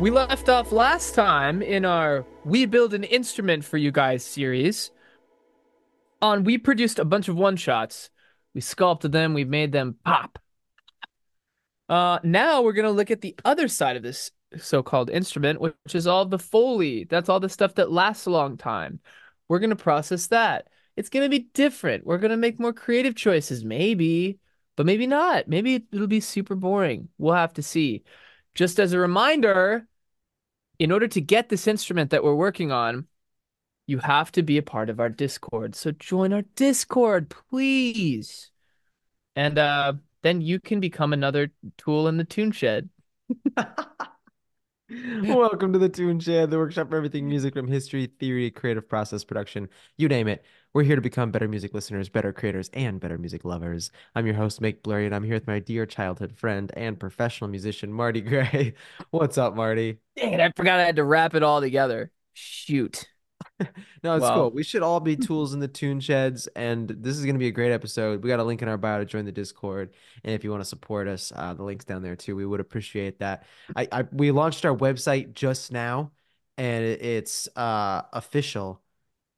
We left off last time in our We Build an Instrument for You Guys series on we produced a bunch of one shots. We sculpted them, we made them pop. Uh, now we're gonna look at the other side of this so-called instrument, which is all the Foley. That's all the stuff that lasts a long time. We're gonna process that. It's gonna be different. We're gonna make more creative choices, maybe, but maybe not. Maybe it'll be super boring. We'll have to see. Just as a reminder, in order to get this instrument that we're working on, you have to be a part of our Discord. So join our Discord, please. And uh, then you can become another tool in the tune shed. Welcome to the Tune Shed, the workshop for everything music from history, theory, creative process, production, you name it. We're here to become better music listeners, better creators, and better music lovers. I'm your host, Blake Blurry, and I'm here with my dear childhood friend and professional musician, Marty Gray. What's up, Marty? Dang it, I forgot I had to wrap it all together. Shoot. No, it's Wow. cool. We should all be tools in the tune sheds, and this is going to be a great episode. We got a link in our bio to join the Discord, and if you want to support us, uh, the link's down there too. We would appreciate that. I, I we launched our website just now, and it's uh official,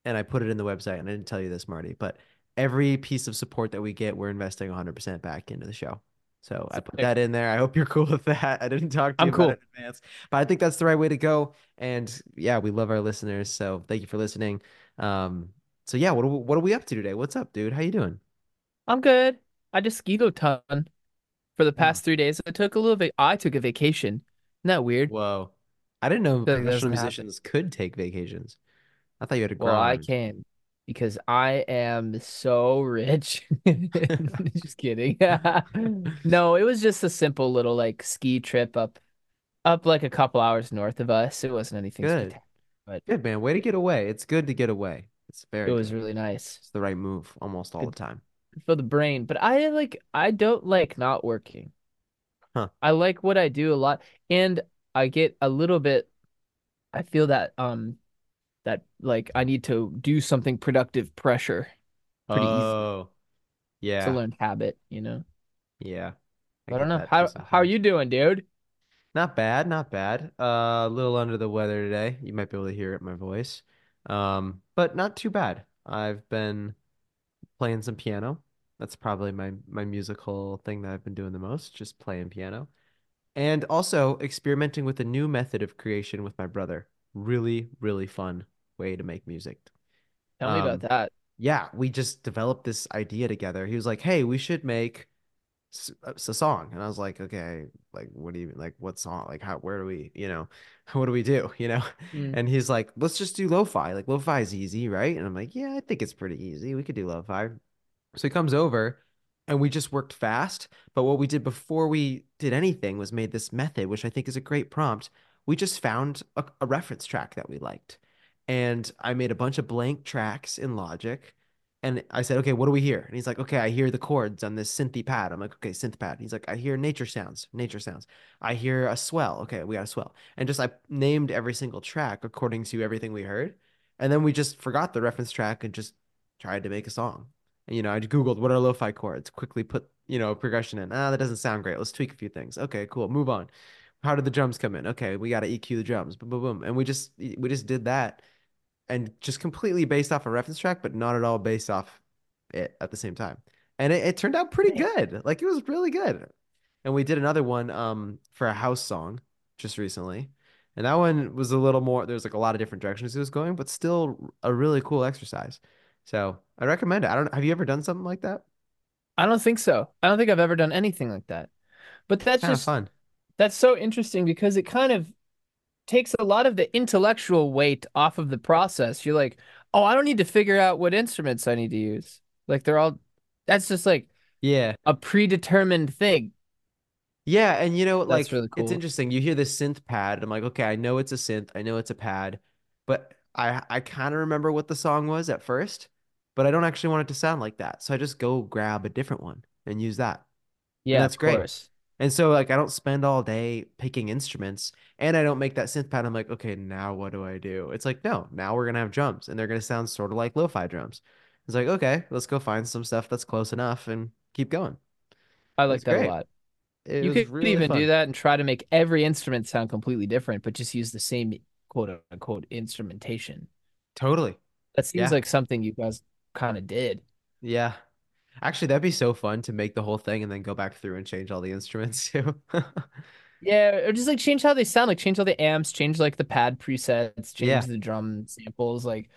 and I put it in the website, and I didn't tell you this, Marty, but every piece of support that we get, we're investing 100% back into the show. So I put that in there. I hope you're cool with that. I didn't talk to I'm you about cool. it in advance, but I think that's the right way to go. And yeah, we love our listeners. So thank you for listening. Um, so yeah, what are we, what are we up to today? What's up, dude? How you doing? I'm good. I just skied a ton for the past three days. I took a little bit. I took a vacation. Isn't that weird? Whoa. I didn't know that professional doesn't happen. musicians could take vacations. I thought you had to Well, I can because I am so rich. Just kidding. No, it was just a simple little like ski trip up up like a couple hours north of us. It wasn't anything Good. spectacular, but Good, man. Way to get away. It's good to get away. It's very. it was good. really nice It's the right move almost all Good. the time. for the brain. But I like I don't like not working. Huh. I like what I do a lot and I get a little bit I feel that um that like I need to do something productive pressure pretty easy. Oh, It's a yeah. learned habit, you know. Yeah. I I don't know. How how are you doing, dude? Not bad, not bad. Uh, a little under the weather today. You might be able to hear it in my voice. Um, but not too bad. I've been playing some piano. That's probably my my musical thing that I've been doing the most, just playing piano. And also experimenting with a new method of creation with my brother. Really, really fun way to make music. Tell me about Um, that. yeah, we just developed this idea together. He was like, "Hey, we should make a song," and I was like, "Okay, like what do you like? What song? Like how? Where do we? You know, what do we do? You know?" Mm. And he's like, "Let's just do lo-fi. Like lo-fi is easy, right?" And I'm like, "Yeah, I think it's pretty easy. We could do lo-fi." So he comes over and we just worked fast. But what we did before we did anything was made this method, which I think is a great prompt. We just found a, a reference track that we liked. And I made a bunch of blank tracks in Logic. And I said, okay, what do we hear? And he's like, okay, I hear the chords on this synthy pad. I'm like, okay, synth pad. He's like, I hear nature sounds, nature sounds. I hear a swell. Okay, we got a swell. And just I named every single track according to everything we heard. And then we just forgot the reference track and just tried to make a song. And, you know, I Googled what are lo-fi chords, quickly put, you know, progression in. Ah, that doesn't sound great. Let's tweak a few things. Okay, cool. Move on. How did the drums come in? Okay, we got to EQ the drums. Boom, boom, boom. And we just we just did that and just completely based off a reference track, but not at all based off it at the same time. And it, it turned out pretty good. Like it was really good. And we did another one um for a house song just recently. And that one was a little more, there's like a lot of different directions it was going, but still a really cool exercise. So I recommend it. I don't have you ever done something like that? I don't think so. I don't think I've ever done anything like that. But that's just fun. That's so interesting because it kind of takes a lot of the intellectual weight off of the process. You're like, oh, I don't need to figure out what instruments I need to use. Like they're all that's just like Yeah. a predetermined thing. Yeah, and you know, That's like really it's interesting. You hear this synth pad. I'm like, okay, I know it's a synth. I know it's a pad, but I I kind of remember what the song was at first, but I don't actually want it to sound like that. So I just go grab a different one and use that. And Yeah, that's of great. course. And so like I don't spend all day picking instruments and I don't make that synth pad. I'm like, okay, now what do I do? It's like, no, now we're gonna have drums and they're gonna sound sort of like lo-fi drums. It's like, okay, let's go find some stuff that's close enough and keep going. I like that a lot. It You could really even do that and try to make every instrument sound completely different, but just use the same quote unquote instrumentation. Totally. That seems Yeah. like something you guys kind of did. Yeah. Actually, that'd be so fun to make the whole thing and then go back through and change all the instruments too. Yeah, or just like change how they sound, like change all the amps, change like the pad presets, change Yeah. the drum samples. Like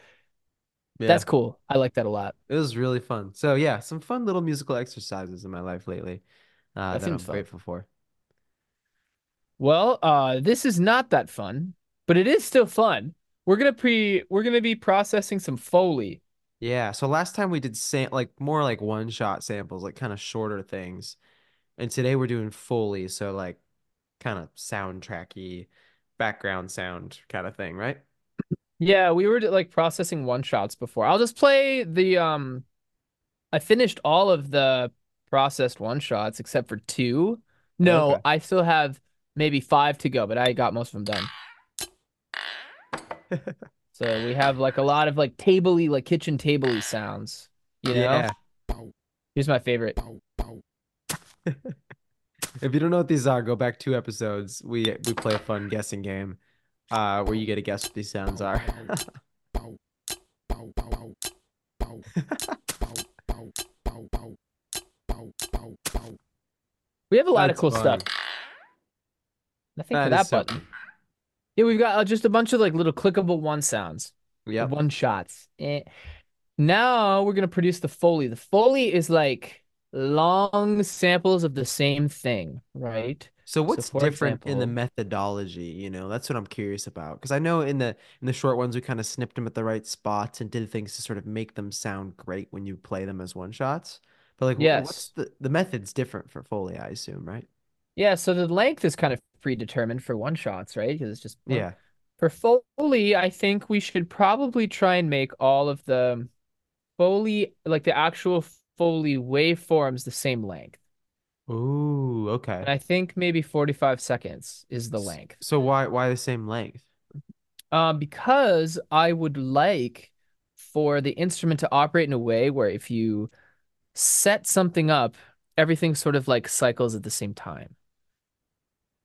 Yeah. that's cool. I like that a lot. It was really fun. So yeah, some fun little musical exercises in my life lately, uh, That that I'm fun. grateful for. Well, uh, this is not that fun, but it is still fun. We're gonna pre we're gonna be processing some Foley. Yeah. So last time we did sam like more like one shot samples, like kind of shorter things. And today we're doing Foley, so like kind of soundtracky background sound kind of thing, right? Yeah, we were like processing one shots before. I'll just play the um I finished all of the processed one shots except for two. No, Okay. I still have maybe five to go, but I got most of them done. So we have like a lot of like tabley, like kitchen tabley sounds. You know? Yeah. Here's my favorite. If you don't know what these are, go back two episodes. We we play a fun guessing game, uh, where you get to guess what these sounds are. We have a lot of cool funny. stuff. Nothing That for that so button. Yeah, we've got uh, just a bunch of like little clickable one sounds, Yeah. one shots. Eh. Now we're gonna produce the Foley. The Foley is like long samples of the same thing, right? So what's for different in the methodology, you know? That's what I'm curious about. Because I know in the in the short ones we kind of snipped them at the right spots and did things to sort of make them sound great when you play them as one shots. But like, Yes. what's the the method's different for Foley, I assume, right? Yeah, so the length is kind of predetermined for one shots, right? Because it's just one. Yeah. For Foley, I think we should probably try and make all of the Foley, like the actual Foley waveforms, the same length. Ooh, And okay. I think maybe 45 seconds is the length. So why why the same length? Um, because I would like for the instrument to operate in a way where if you set something up, everything sort of like cycles at the same time.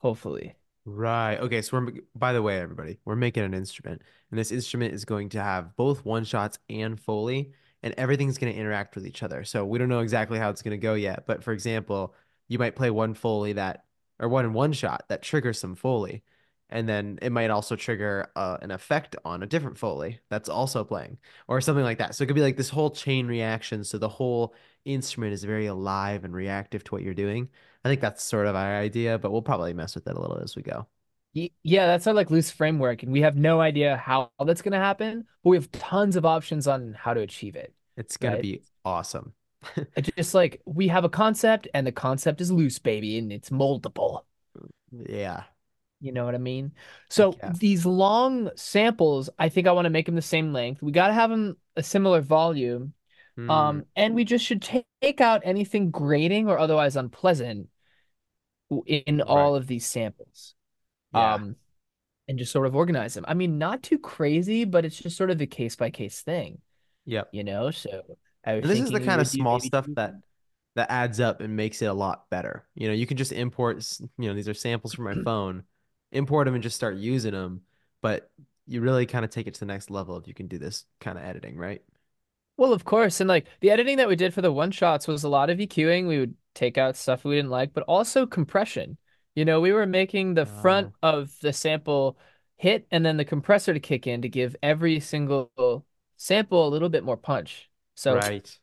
Hopefully. Right. Okay. So we're, by the way, everybody, we're making an instrument, and this instrument is going to have both one shots and Foley, and everything's going to interact with each other. So we don't know exactly how it's going to go yet. But for example, you might play one Foley that, or one one shot that triggers some Foley, and then it might also trigger uh, an effect on a different Foley that's also playing, or something like that. So it could be like this whole chain reaction. So the whole instrument is very alive and reactive to what you're doing. I think that's sort of our idea, but we'll probably mess with it a little as we go. Yeah, that's our like loose framework, and we have no idea how that's going to happen, but we have tons of options on how to achieve it. It's gonna Right. be awesome. It's just like we have a concept, and the concept is loose, baby, and it's moldable. Yeah. You know what I mean? So yeah. these long samples, I think I want to make them the same length. We got to have them a similar volume. Mm, Um, and we just should take out anything grating or otherwise unpleasant in all of these samples. yeah. Um, and just sort of organize them. I mean, not too crazy, but it's just sort of a case by case thing, Yep. you know? So I was this is the kind of small maybe stuff that that adds up and makes it a lot better. You know, you can just import, you know, these are samples from my phone, import them and just start using them. But you really kind of take it to the next level if you can do this kind of editing, right? Well, of course. And like the editing that we did for the one shots was a lot of EQing. We would take out stuff we didn't like, but also compression. You know, we were making the front Oh. of the sample hit and then the compressor to kick in to give every single sample a little bit more punch. So Right.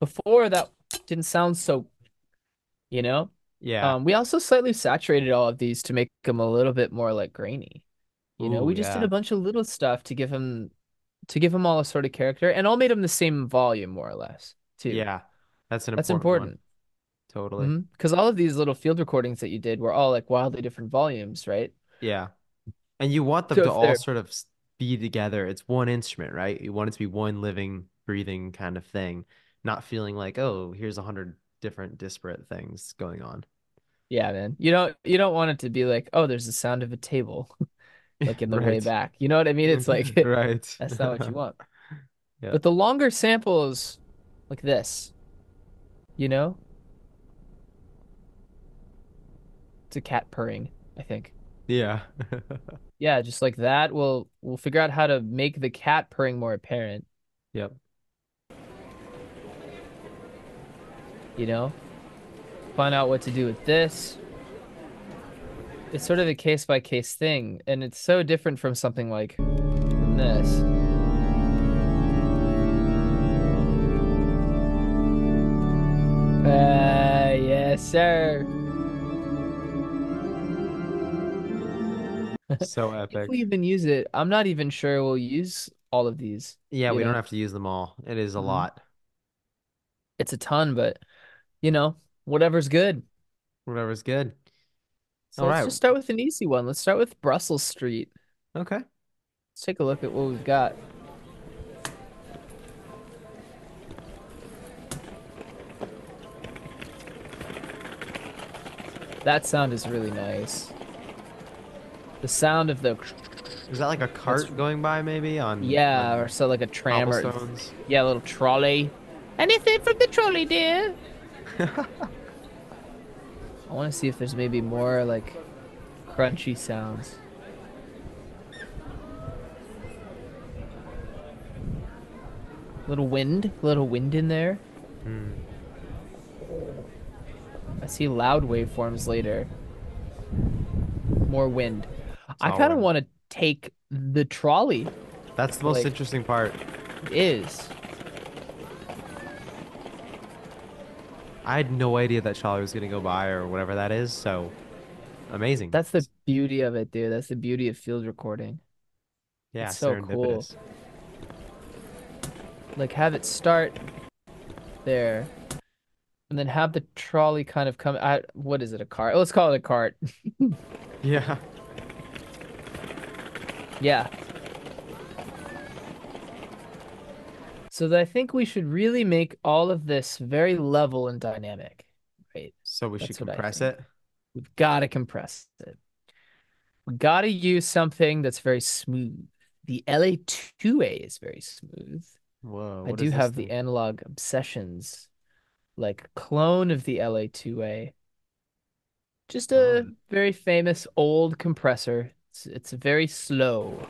before that didn't sound so, you know? Yeah. Um, we also slightly saturated all of these to make them a little bit more like grainy. You know, we just did a bunch of little stuff to give them to give them all a sort of character and all made them the same volume more or less too. Yeah. That's an That's important important. Totally. Mm-hmm. Because all of these little field recordings that you did were all like wildly different volumes, right? Yeah. And you want them So to all they're- sort of be together. It's one instrument, right? You want it to be one living, breathing kind of thing, not feeling like, oh, here's a hundred different disparate things going on. Yeah, man. You don't you don't want it to be like, oh, there's the sound of a table, like in the way back. You know what I mean? It's like right. that's not what you want. Yeah. But the longer samples, like this, you know, It's a cat purring, I think. Yeah. Yeah, just like that. We'll we'll figure out how to make the cat purring more apparent, Yep. you know? Find out what to do with this. It's sort of a case by case thing, and it's so different from something like from this. Uh, yes, sir. So If epic. we even use it, I'm not even sure we'll use all of these. Yeah, we don't have to use them all. It is a Mhm. lot. It's a ton, but you know, whatever's good. Whatever's good. So All let's right. just start with an easy one. Let's start with Brussels Street. Okay. Let's take a look at what we've got. That sound is really nice. The sound of the Is that like a cart That's- going by maybe on yeah, on or so like a tram or yeah, a little trolley. Anything from the trolley, dear? I want to see if there's maybe more like crunchy sounds. Little wind, little wind in there. Hmm. I see loud waveforms later. More wind. I kind of want to take the trolley. That's the most Like- interesting part. It is. I had no idea that Charlie was gonna go by or whatever that is, so amazing. That's the beauty of it, dude. That's the beauty of field recording. yeah, it's so cool. Like have it start there, and then have the trolley kind of come. I, what is it? A cart? Let's call it a cart. Yeah. Yeah. So that I think we should really make all of this very level and dynamic, right? So we should That's I compress it. We've got to compress it. We got to use something that's very smooth. The LA2A is very smooth. Whoa. I do have the Analog Obsession's, like clone of the LA2A. Just a Oh. very famous old compressor. It's, it's very slow.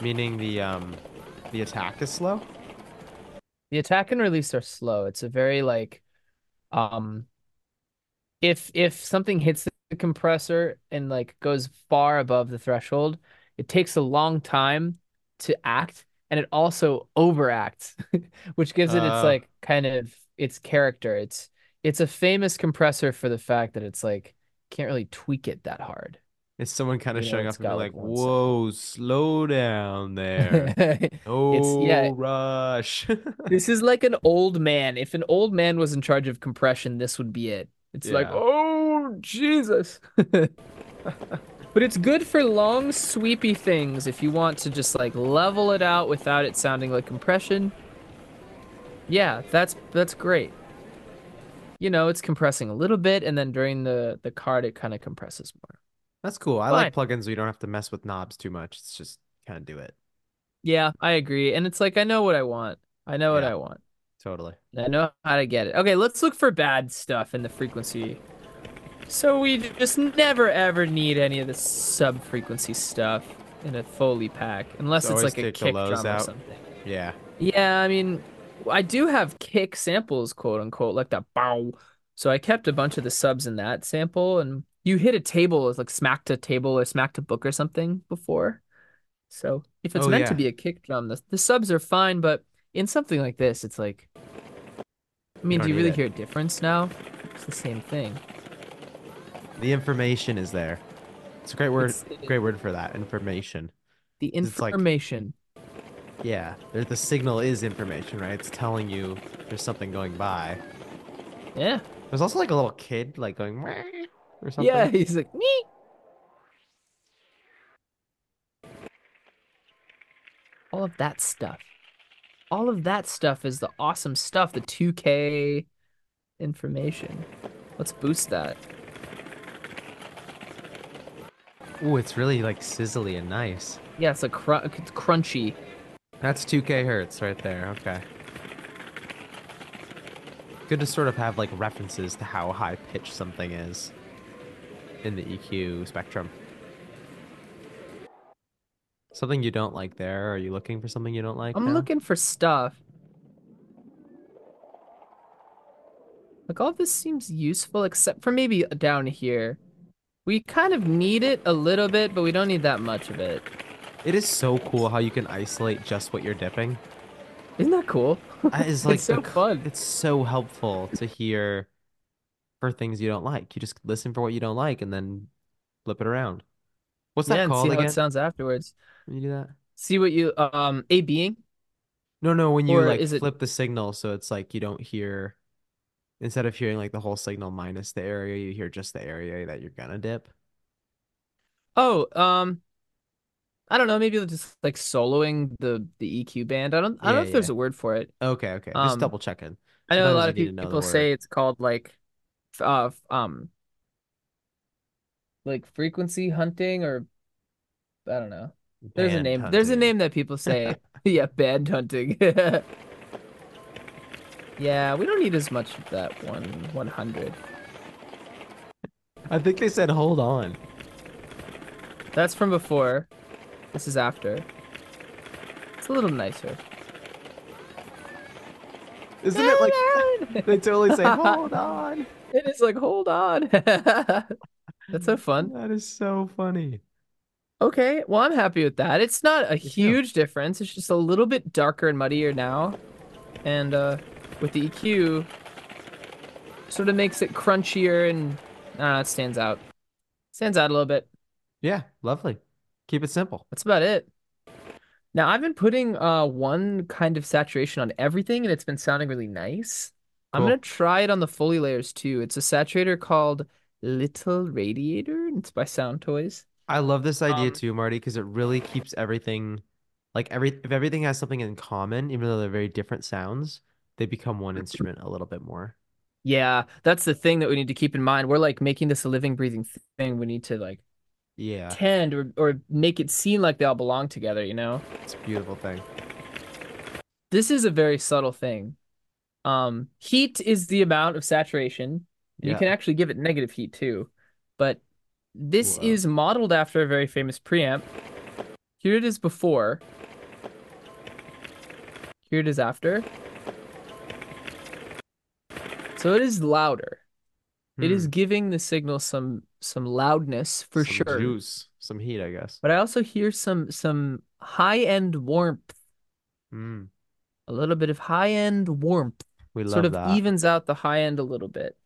Meaning the um the attack is slow? The attack and release are slow. It's a very like um if if something hits the compressor and like goes far above the threshold, it takes a long time to act and it also overacts, which gives it its Uh. like kind of its character. It's it's a famous compressor for the fact that it's like can't really tweak it that hard. Is someone kind of You know, showing it's up and being like, "Whoa, slow down there. No yeah. rush." This is like an old man. If an old man was in charge of compression, this would be it. It's like, oh, Jesus. But it's good for long, sweepy things if you want to just like level it out without it sounding like compression. Yeah, that's that's great. You know, it's compressing a little bit, and then during the the card, it kind of compresses more. That's cool. I like plugins where you don't have to mess with knobs too much. It's just kind of do it. Yeah, I agree. And it's like I know what I want. I know what I want. Totally. I know how to get it. Okay, let's look for bad stuff in the frequency. So we just never ever need any of the sub frequency stuff in a Foley pack, unless So it's like a kick drum or something. Yeah. Yeah, I mean, I do have kick samples, quote unquote, like that bow. So I kept a bunch of the subs in that sample, and you hit a table, it's like smacked a table or smacked a book or something before. So if it's Oh, meant to be a kick drum, the, the subs are fine, but in something like this, it's like, I mean, don't do you really it. hear a difference now? It's the same thing. The information is there. It's a great word. It- great word for that. Information. The like- information. Yeah. The signal is information, right? It's telling you there's something going by. Yeah. There's also like a little kid like going or something. Yeah, he's like, me. All of that stuff. All of that stuff is the awesome stuff, the 2K information. Let's boost that. Ooh, it's really like sizzly and nice. Yeah, it's like cr it's crunchy. That's 2k hertz right there. Okay. good to sort of have like references to how high pitched something is in the EQ spectrum. Something you don't like there? Are you looking for something you don't like? I'm now? looking for stuff. Like all this seems useful except for maybe down here. We kind of need it a little bit, but we don't need that much of it. It is so cool how you can isolate just what you're dipping. Isn't that cool? That is like it's so the- fun. It's so helpful to hear for things you don't like. You just listen for what you don't like and then flip it around. What's that yeah, called see how again? it sounds afterwards. when you do that? See what you um A being? No, no, when you Or like is it- flip the signal so it's like you don't hear instead of hearing like the whole signal minus the area, you hear just the area that you're gonna dip. Oh, um I don't know, maybe just like soloing the the EQ band. I don't I don't know Yeah, if there's a word for it. Okay, okay. Just Um, double checking. I know a lot of know the people say it's called like uh um like frequency hunting or I don't know. There's a Band name. There's a name that people say. Yeah, band hunting. Yeah, we don't need as much of that one 100. I think they said hold on. That's from before. This is after. It's a little nicer. Isn't it like they totally say hold on? It is like, hold on. That's so fun. That is so funny. Okay, well, I'm happy with that. It's not a huge difference. It's just a little bit darker and muddier now. And uh, with the EQ, sort of makes it crunchier and uh, it stands out. Stands out a little bit. Yeah, lovely. Keep it simple. That's about it. Now, I've been putting uh, one kind of saturation on everything, and it's been sounding really nice. I'm gonna try it on the Foley layers too. It's a saturator called Little Radiator, and it's by Soundtoys. I love this idea Um, too, Marty, because it really keeps everything like every if everything has something in common, even though they're very different sounds, they become one instrument a little bit more. Yeah, that's the thing that we need to keep in mind. We're like making this a living, breathing thing. We need to like Yeah, tend or or make it seem like they all belong together, you know? it's a beautiful thing. This is a very subtle thing. Um, heat is the amount of saturation. You Yeah. can actually give it negative heat too. But this Whoa. is modeled after a very famous preamp. Here it is before. Here it is after. So it is louder. It is Hmm. giving the signal some some loudness for Some sure. juice, some heat, I guess. But I also hear some some high-end warmth, Mm, a little bit of high-end warmth. we love Sort of that. evens out the high end a little bit.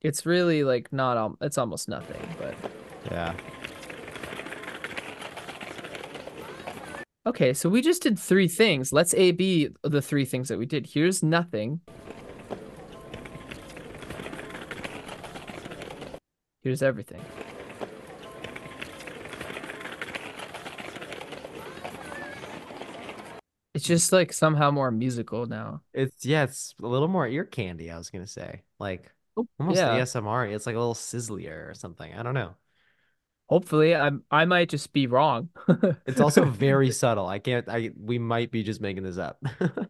It's really like not it's almost nothing, but Yeah. okay, so we just did three things. Let's A B the three things that we did. Here's nothing. Here's everything. Just like somehow more musical now. It's yeah, it's a little more ear candy, I was gonna say. Like Oh, almost yeah. ASMR. It's like a little sizzlier or something. I don't know. Hopefully, I'm I might just be wrong. It's also very subtle. I can't I we might be just making this up.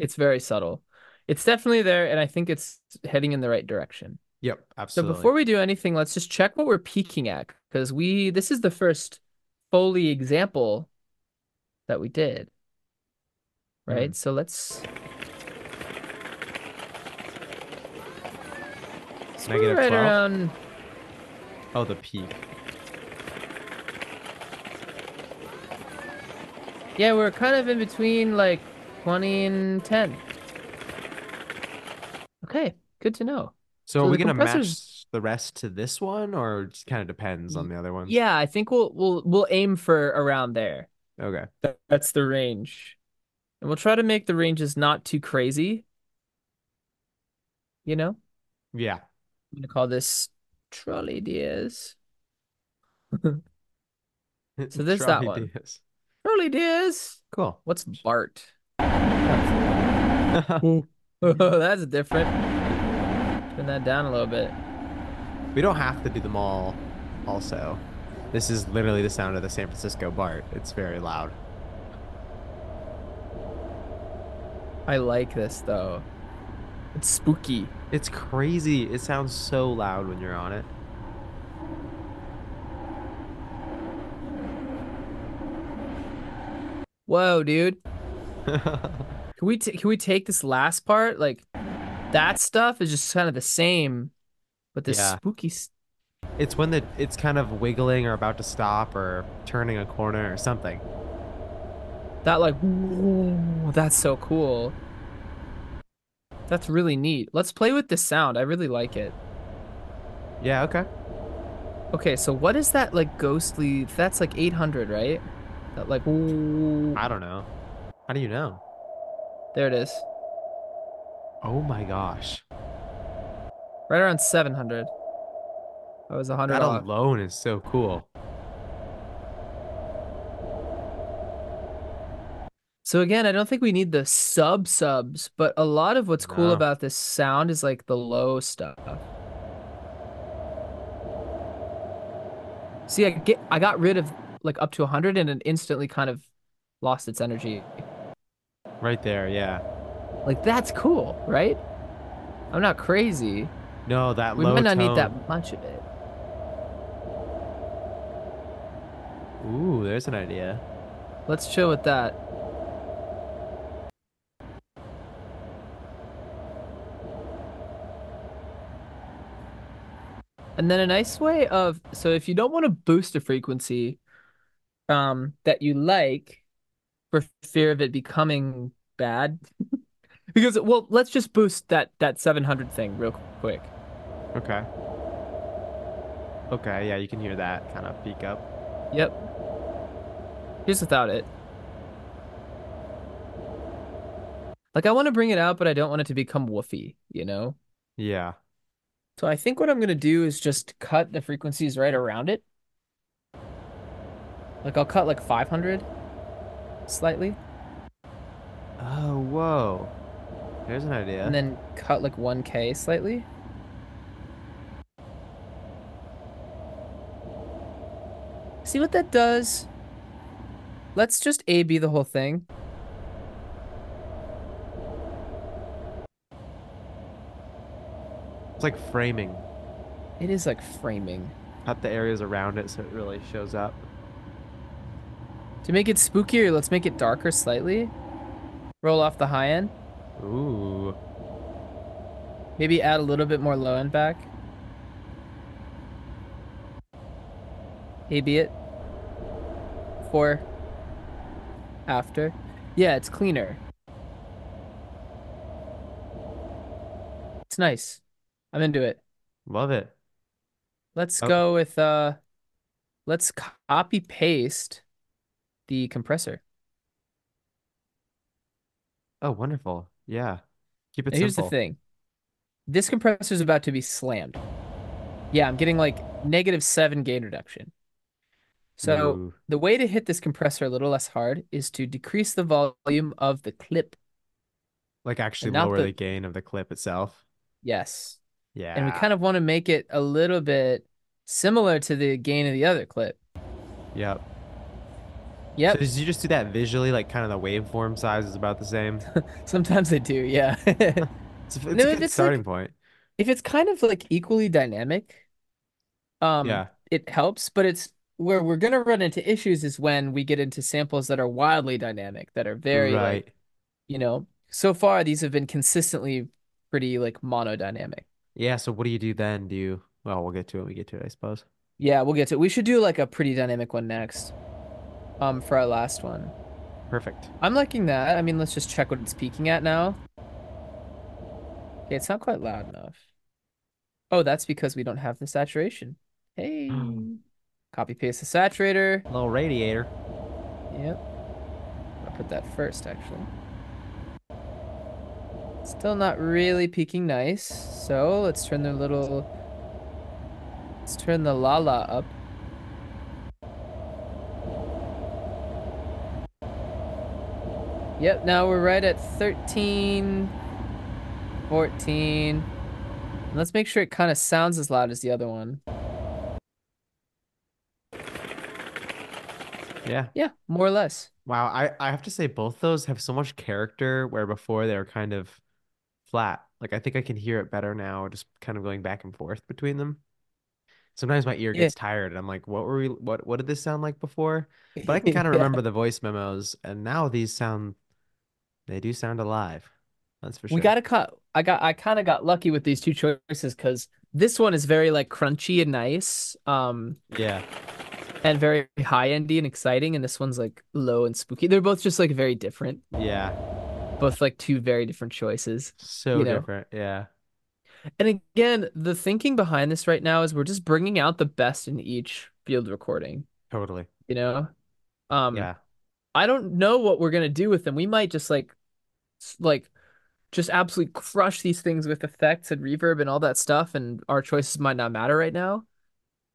It's very subtle. It's definitely there, and I think it's heading in the right direction. Yep, absolutely. So before we do anything, let's just check what we're peaking at, because we this is the first Foley example that we did. Right? Mm. So let's so Negative right 12? around Oh, the peak. yeah, we're kind of in between like 20 and 10. Okay, good to know. So, So are we gonna compressors- match the rest to this one, or it just kind of depends on the other ones? Yeah, I think we'll we'll we'll aim for around there. Okay. That- That's the range. And we'll try to make the ranges not too crazy. You know? Yeah. I'm gonna call this trolley deers. So there's that one. ideas. Trolley deers. Cool. What's BART? That's different. Turn that down a little bit. we don't have to do them all. Also, this is literally the sound of the San Francisco BART. It's very loud. I like this though. It's spooky. It's crazy. It sounds so loud when you're on it. Whoa, dude. Can we t can we take this last part? Like that stuff is just kind of the same, but this Yeah. spooky s- It's when the it's kind of wiggling or about to stop or turning a corner or something. That like whoa, that's so cool. That's really neat. Let's play with the sound. I really like it. Yeah, okay. Okay, so what is that like ghostly? That's like 800, right? That like ooh, I don't know. How do you know? there it is. Oh my gosh. Right around 700. I was 100 That off. alone is so cool. So again, I don't think we need the sub subs, but a lot of what's cool No. about this sound is like the low stuff. See, I get I got rid of like up to 100 and it instantly kind of lost its energy. Right there, yeah. Like that's cool, right? I'm not crazy. No, that We might not tone. need that much of it. Ooh, there's an idea. Let's chill with that. And then a nice way of so if you don't want to boost a frequency um that you like for fear of it becoming bad because well let's just boost that that 700 thing real quick. Okay. Okay, yeah, you can hear that kind of peak up. Yep. Here's without it. Like I want to bring it out but I don't want it to become woofy, you know? Yeah. So I think what I'm gonna do is just cut the frequencies right around it. Like I'll cut like 500 slightly, Oh, whoa. There's an idea. and then cut like 1K slightly. See what that does? Let's just A-B the whole thing. It's like framing. It is like framing. Cut the areas around it so it really shows up. To make it spookier, let's make it darker slightly. Roll off the high end. Ooh. Maybe add a little bit more low end back. A-B it. For. After. Yeah, it's cleaner. It's nice. I'm into it. Love it. Let's Oh. go with uh let's copy paste the compressor. Oh, wonderful. Yeah. Keep it Now, here's the thing. This compressor is about to be slammed. Yeah, I'm getting like negative seven gain reduction. So Ooh. the way to hit this compressor a little less hard is to decrease the volume of the clip. Like actually lower the- the gain of the clip itself. Yes. Yeah. And we kind of want to make it a little bit similar to the gain of the other clip. Yep. Yep. So did you just do that visually? Like kind of the waveform size is about the same. Sometimes they do, yeah. It's, a- it's No, a good it's like- starting point. if it's kind of like equally dynamic, um, Yeah. it helps, but it's where we're gonna run into issues is when we get into samples that are wildly dynamic, that are very like, right. you know, so far these have been consistently pretty like monodynamic. Yeah. So what do you do then? Do you? Well, we'll get to it. when We get to it, I suppose. Yeah, we'll get to it. We should do like a pretty dynamic one next. Um, for our last one. Perfect. I'm liking that. I mean, let's just check what it's peaking at now. Okay, it's not quite loud enough. Oh, that's because we don't have the saturation. Hey. Copy paste the saturator. little radiator. Yep. I'll put that first, actually. Still not really peaking nice. So let's turn the little. Let's turn the Lala up. Yep, now we're right at 13, 14. And Let's make sure it kind of sounds as loud as the other one. Yeah. Yeah, more or less. Wow. I I have to say both those have so much character where before they were kind of flat. Like I think I can hear it better now, just kind of going back and forth between them. Sometimes my ear Yeah. gets tired and I'm like, what were we what what did this sound like before? But I can kind of remember the voice memos and now these sound they do sound alive. That's for sure. We gotta cut. I got. I kind of got lucky with these two choices because this one is very like crunchy and nice, um, Yeah. and very high endy and exciting, and this one's like low and spooky. They're both just like very different. Yeah. Both like two very different choices. So You know. different. Yeah. And again, the thinking behind this right now is we're just bringing out the best in each field recording. Totally. You know, um, Yeah. I don't know what we're gonna do with them. We might just like, like, just absolutely crush these things with effects and reverb and all that stuff, and our choices might not matter right now.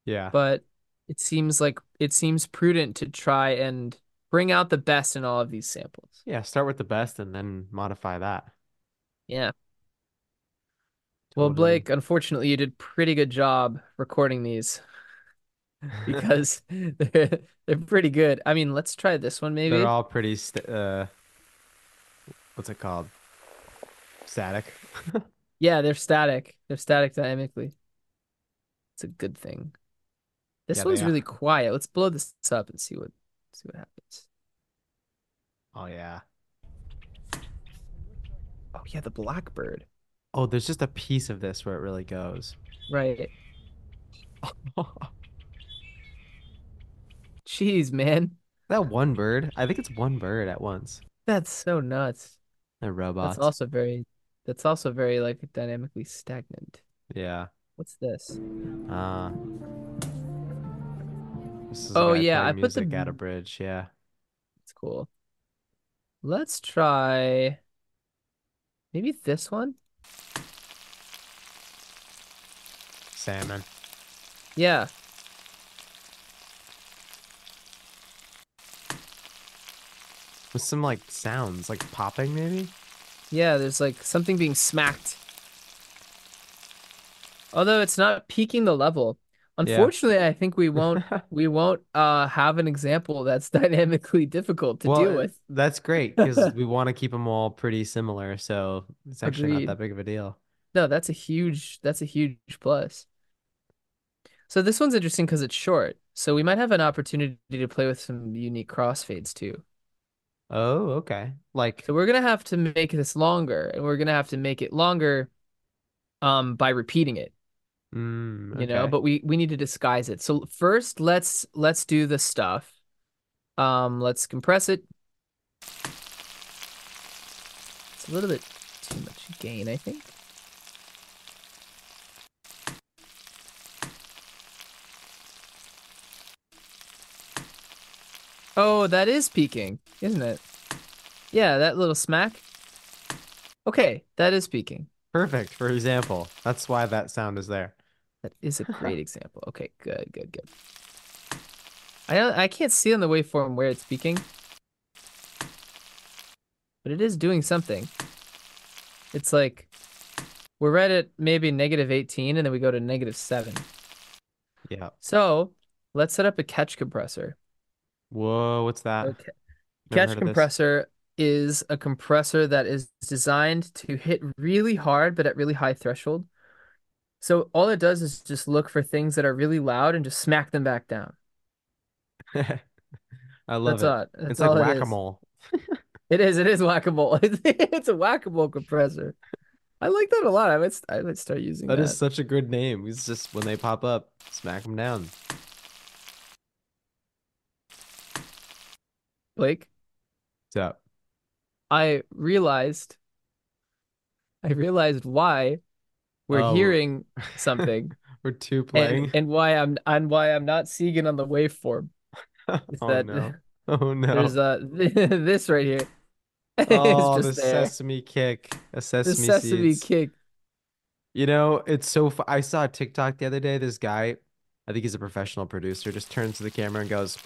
Yeah. But it seems like it seems prudent to try and bring out the best in all of these samples. Yeah, start with the best and then modify that. Yeah. Well, Blake, unfortunately, you did pretty good job recording these because they're, they're pretty good. I mean, let's try this one maybe. They're all pretty st uh what's it called? Static. Yeah, they're static. They're static dynamically. It's a good thing. This Yeah, one's really quiet. Let's blow this up and see what see what happens. Oh yeah. Oh yeah, the blackbird. Oh, there's just a piece of this where it really goes. Right. Jeez, man. That one bird. I think it's one bird at once. That's so nuts. A robot. That's also very that's also very like dynamically stagnant. Yeah. What's this? Uh this is Oh, yeah, I put the- at a bridge, yeah. It's cool. Let's try maybe this one. Salmon. Yeah. With some like sounds, like popping maybe? Yeah, there's like something being smacked. Although it's not peaking the level. Unfortunately, I think we won't we won't uh have an example that's dynamically difficult to Well, deal with. That's great because we want to keep them all pretty similar, so it's actually Agreed. not that big of a deal. No, that's a huge that's a huge plus. So this one's interesting because it's short. So we might have an opportunity to play with some unique crossfades too. Oh, okay. Like, So we're gonna have to make this longer, and we're gonna have to make it longer um by repeating it. Mm, you know but we we need to disguise it. So first let's let's do the stuff. Um let's compress it. It's a little bit too much gain i think. Oh that is peaking isn't it? Yeah that little smack. Okay that is peaking. Perfect, for example. That's why that sound is there. That is a great example. Okay, good, good, good. I don't, I can't see on the waveform where it's peaking, but it is doing something. It's like we're right at maybe negative 18 and then we go to negative 7. Yeah. So let's set up a catch compressor. Whoa, what's that? Okay. Catch heard of this. compressor is a compressor that is designed to hit really hard but at really high threshold. So all it does is just look for things that are really loud and just smack them back down. I love That's it. all. That's It's like all it is. whack-a-mole. It is. It is whack-a-mole. It's a whack-a-mole compressor. I like that a lot. I might. I start using That that. is such a good name. It's just when they pop up, smack them down. Blake, What's up? I realized. I realized why we're Oh. hearing something We're two playing. and and why I'm and why I'm not seeing on the waveform. Is oh that no. Oh no. there's uh this right here. oh, it's the there. sesame kick. A The sesame, sesame seeds. kick. You know, it's so fu- I saw a TikTok the other day. This guy, I think he's a professional producer, just turns to the camera and goes,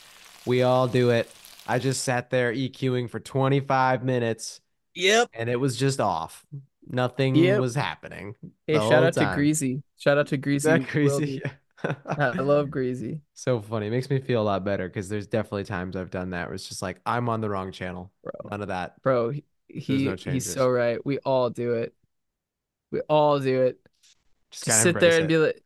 "We all do it. I just sat there EQing for 25 minutes Yep. and it was just off. Nothing Yep. was happening. Hey, shout out to. Greasy. Shout out to Greasy. That? Wildy. I love Greasy. So funny. It makes me feel a lot better because there's definitely times I've done that where it's just like I'm on the wrong channel. Bro. None of that. Bro, he, no he's so right. We all do it. We all do it. Just Just sit there embrace and be like,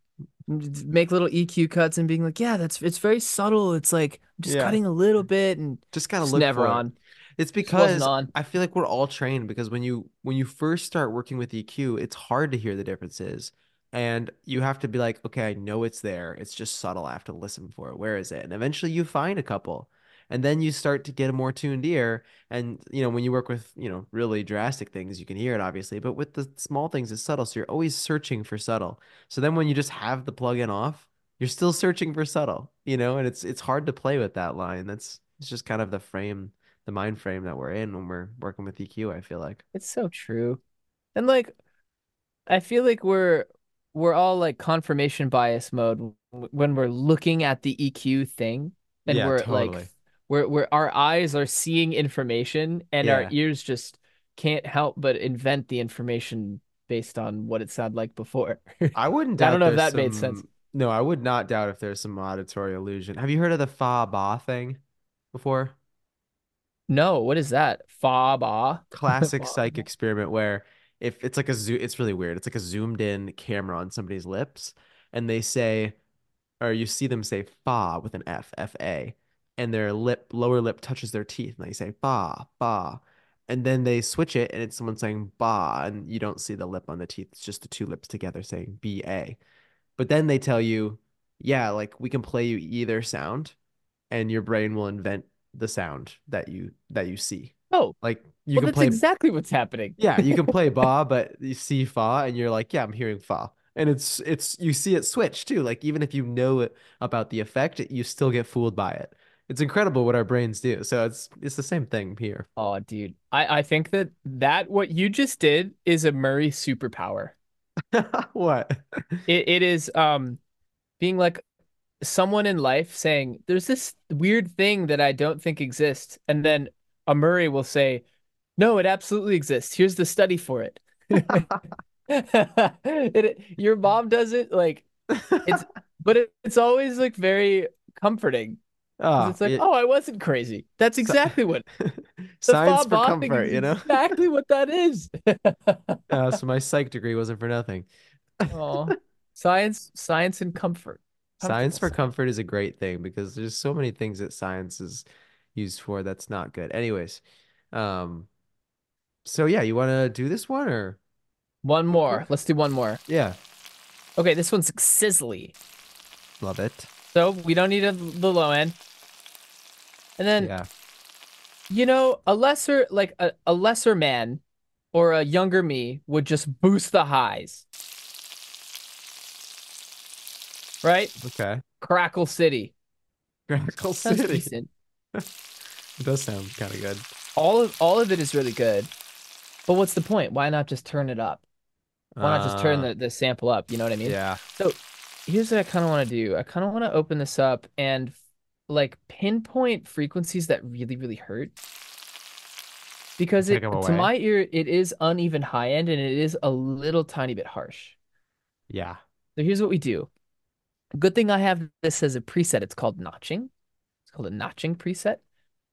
make little EQ cuts and being like, yeah, that's it's very subtle. It's like I'm just Yeah. cutting a little mm. bit and Just gotta just look never for it. It's because. I feel like we're all trained because when you when you first start working with EQ, it's hard to hear the differences. And you have to be like, okay, I know it's there. It's just subtle. I have to listen for it. Where is it? And eventually you find a couple. And then you start to get a more tuned ear. And you know, when you work with, you know, really drastic things, you can hear it obviously. But with the small things, it's subtle. So you're always searching for subtle. So then when you just have the plug-in off, you're still searching for subtle, you know, and it's it's hard to play with that line. That's it's just kind of the frame the mind frame that we're in when we're working with EQ, I feel like. It's so true. And like I feel like we're we're all like confirmation bias mode when we're looking at the EQ thing and Yeah, we're like totally. we're we're our eyes are seeing information and our ears just can't help but invent the information based on what it sounded like before. I wouldn't I don't know if that made sense. no, I would not doubt if there's some auditory illusion. Have you heard of the fa ba thing before? No, what is that? Fa ba? Classic Fa psych experiment where if it's like a zoom, it's really weird. It's like a zoomed in camera on somebody's lips, and they say, or you see them say fa with an F, F A, and their lip, lower lip touches their teeth, and they say ba, ba. And then they switch it, and it's someone saying ba, and you don't see the lip on the teeth. It's just the two lips together saying B A. But then they tell you, yeah, like we can play you either sound, and your brain will invent the sound that you that you see. Oh, Like you well can that's play exactly what's happening. yeah, you can play ba, but you see fa, and you're like, yeah, I'm hearing fa. And it's it's you see it switch too. Like even if you know it about the effect, you still get fooled by it. It's incredible what our brains do. So it's it's the same thing here. Oh, dude. I I think that that what you just did is a Murray superpower. What? It it is um being like someone in life saying, "There's this weird thing that I don't think exists," and then a Murray will say, "No, it absolutely exists. Here's the study for it." It, your mom does it like it's, but it, it's always like very comforting Oh, it's like, it, "Oh, I wasn't crazy. That's exactly what science for comfort, you know? exactly what that is." Uh, so my psych degree wasn't for nothing. Oh, science, science and comfort, Science for comfort is a great thing because there's so many things that science is used for that's not good. Anyways, um, so yeah, you want to do this one or One more. Let's do one more. Yeah, Okay, this one's sizzly. love it. So we don't need a, the low end. And then, Yeah. you know, a lesser, like a, a lesser man or a younger me would just boost the highs, right? Okay. Crackle City. Crackle Sounds City. decent. It does sound kind of good. All of all of it is really good. But what's the point? Why not just turn it up? Why not just turn Uh, the, the sample up? You know what I mean? yeah. So here's what I kind of want to do. I kind of want to open this up and like pinpoint frequencies that really, really hurt. Because Take it, 'em to my ear, it is uneven high end and it is a little tiny bit harsh. Yeah. So here's what we do. Good thing I have this as a preset. It's called notching. It's called a notching preset.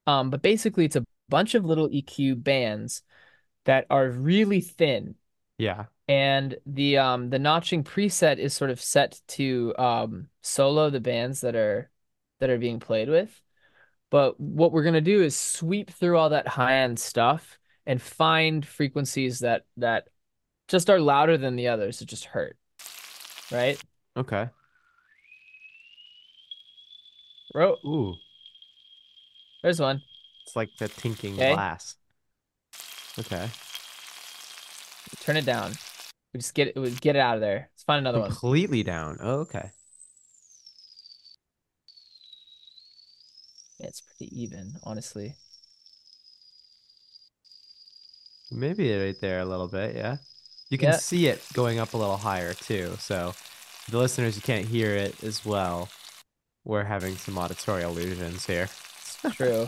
Um, but basically it's a bunch of little EQ bands that are really thin Yeah. and the um the notching preset is sort of set to um solo the bands that are that are being played with. But what we're gonna do is sweep through all that high-end stuff and find frequencies that that just are louder than the others It just hurt. Right? Okay. Ro Ooh, there's one. it's like the tinking Okay. glass. Okay. Turn it down. We just get it we get it out of there. Let's find another one. Completely down. Oh, okay. Yeah, it's pretty even, honestly. Maybe right there a little bit. Yeah. You can Yeah, see it going up a little higher too. So the listeners, you can't hear it as well. We're having some auditory illusions here. it's true.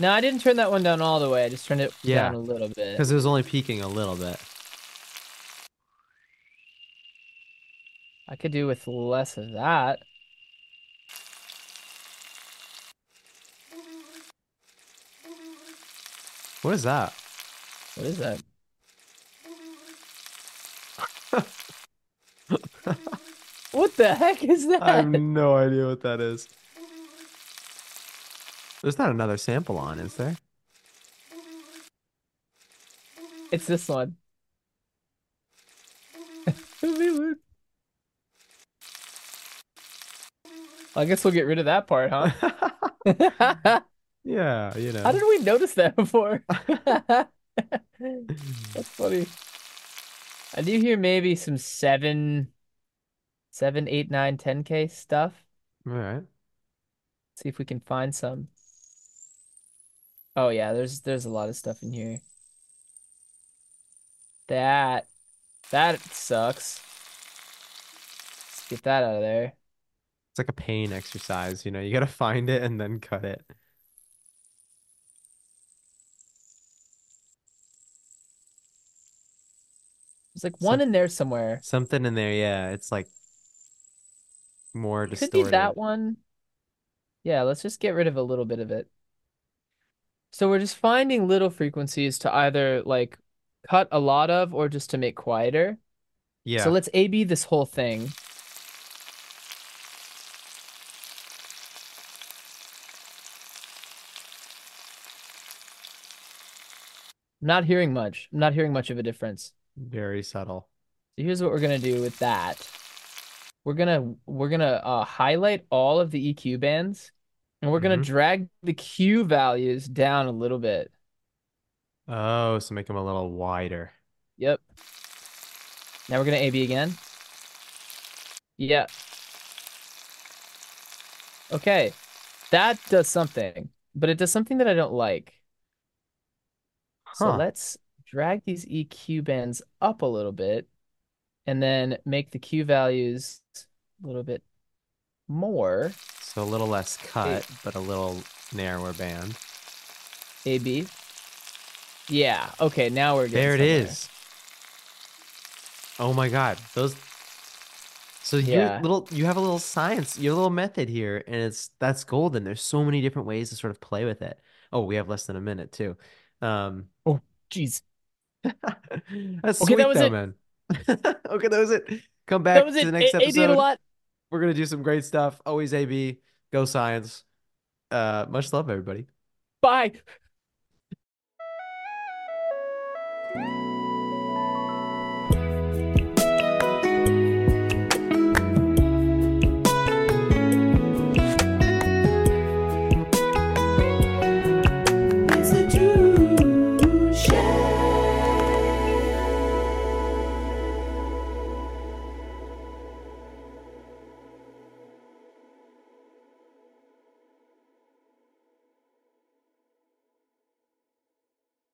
No, I didn't turn that one down all the way. I just turned it Yeah. down a little bit. Because it was only peaking a little bit. I could do with less of that. What is that? What is that? What the heck is that? I have no idea what that is. There's not another sample on, is there? It's this one. I guess we'll get rid of that part, huh? Yeah, you know. How did we notice that before? That's funny. I do hear maybe some seven, seven, eight, nine, ten K stuff. All right. See if we can find some. Oh yeah, there's there's a lot of stuff in here. That that sucks. Let's get that out of there. It's like a pain exercise, you know. You gotta find it and then cut it. There's like one Some in there somewhere. something in there, yeah. It's like more Could be that one. Yeah, let's just get rid of a little bit of it. So we're just finding little frequencies to either like cut a lot of or just to make quieter. Yeah. So let's A/B this whole thing. I'm not hearing much. I'm not hearing much of a difference. Very subtle. So here's what we're gonna do with that. We're gonna we're gonna uh, highlight all of the EQ bands, and we're gonna hmm drag the Q values down a little bit. Oh, so make them a little wider. Yep. Now we're gonna A/B again. Yeah. Okay. That does something, but it does something that I don't like. So let's drag these EQ bands up a little bit and then make the Q values a little bit more. So a little less A cut, but a little narrower band. AB. Yeah. Okay, now we're There it somewhere. is. Oh my God. Those so you Yeah. little you have a little science, you have a little method here, and it's that's golden. There's so many different ways to sort of play with it. Oh, we have less than a minute too. Um Oh, jeez. that's Okay, that sweet was though, it. man. Okay, that was it. Come back to it. the next A it a episode. lot. We're gonna do some great stuff. Always AB. Go science. Uh, much love, everybody. Bye.